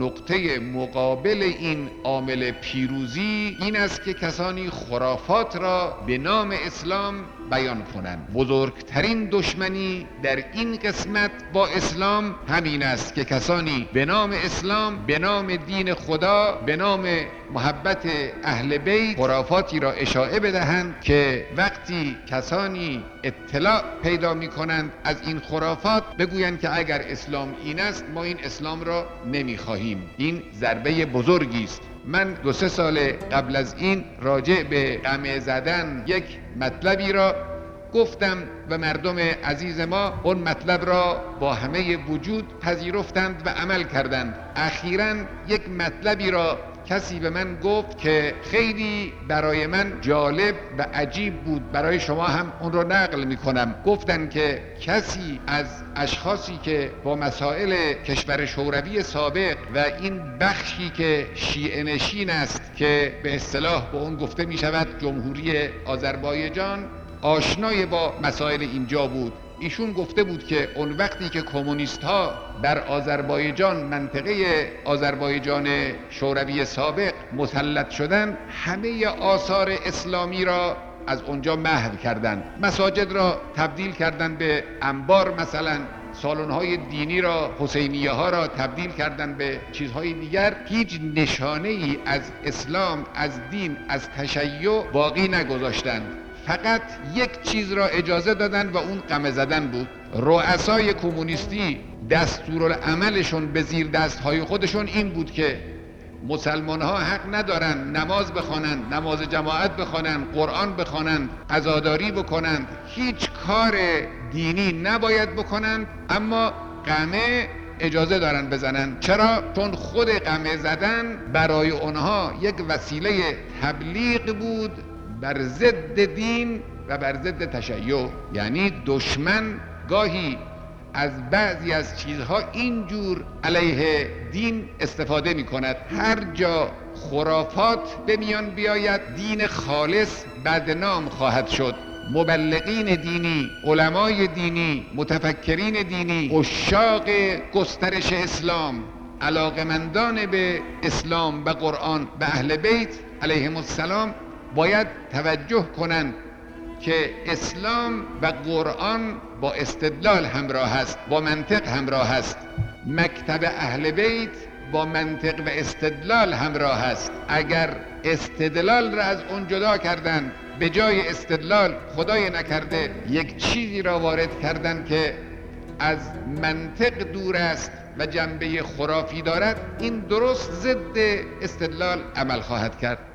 نقطه مقابل این عامل پیروزی این است که کسانی خرافات را به نام اسلام بیان کنند. بزرگترین دشمنی در این قسمت با اسلام همین است که کسانی به نام اسلام به نام دین خدا به نام محبت اهل بیت خرافاتی را اشاعه بدهند که وقتی کسانی اطلاع پیدا می کنند از این خرافات بگویند که اگر اسلام این است ما این اسلام را نمی خواهیم. این ضربه بزرگی است. من دو سه سال قبل از این راجع به قمه زدن یک مطلبی را گفتم و مردم عزیز ما اون مطلب را با همه وجود پذیرفتند و عمل کردند. اخیرا یک مطلبی را کسی به من گفت که خیلی برای من جالب و عجیب بود. برای شما هم اون رو نقل می کنم گفتن که کسی از اشخاصی که با مسائل کشور شوروی سابق و این بخشی که شیعه نشین است که به اصطلاح به اون گفته می شود جمهوری آذربایجان آشنای با مسائل اینجا بود. ایشون گفته بود که اون وقتی که کمونیست ها در آذربایجان منطقه آذربایجان شوروی سابق مسلط شدن همه آثار اسلامی را از اونجا محو کردند مساجد را تبدیل کردند به انبار مثلا سالن های دینی را حسینیه ها را تبدیل کردن به چیزهای دیگر. هیچ نشانه ای از اسلام از دین از تشیع باقی نگذاشتند فقط یک چیز را اجازه دادن و اون قمه زدن بود. رؤسای کمونیستی دستورالعملشون به زیر دستهای خودشون این بود که مسلمان ها حق ندارند نماز بخوانند نماز جماعت بخوانند قرآن بخوانند عزاداری بکنند هیچ کار دینی نباید بکنند اما قمه اجازه دارن بزنن. چرا؟ چون خود قمه زدن برای اونها یک وسیله تبلیغ بود بر ضد دین و بر ضد تشیع. یعنی دشمن گاهی از بعضی از چیزها اینجور علیه دین استفاده می کند هر جا خرافات به میان بیاید دین خالص بدنام خواهد شد. مبلغین دینی علمای دینی متفکرین دینی اشاق گسترش اسلام علاقمندان به اسلام و قرآن به اهل بیت علیهم السلام باید توجه کنند که اسلام و قرآن با استدلال همراه است با منطق همراه است. مکتب اهل بیت با منطق و استدلال همراه است. اگر استدلال را از اون جدا کردن به جای استدلال خدای نکرده یک چیزی را وارد کردن که از منطق دور است و جنبه خرافی دارد این درست ضد استدلال عمل خواهد کرد.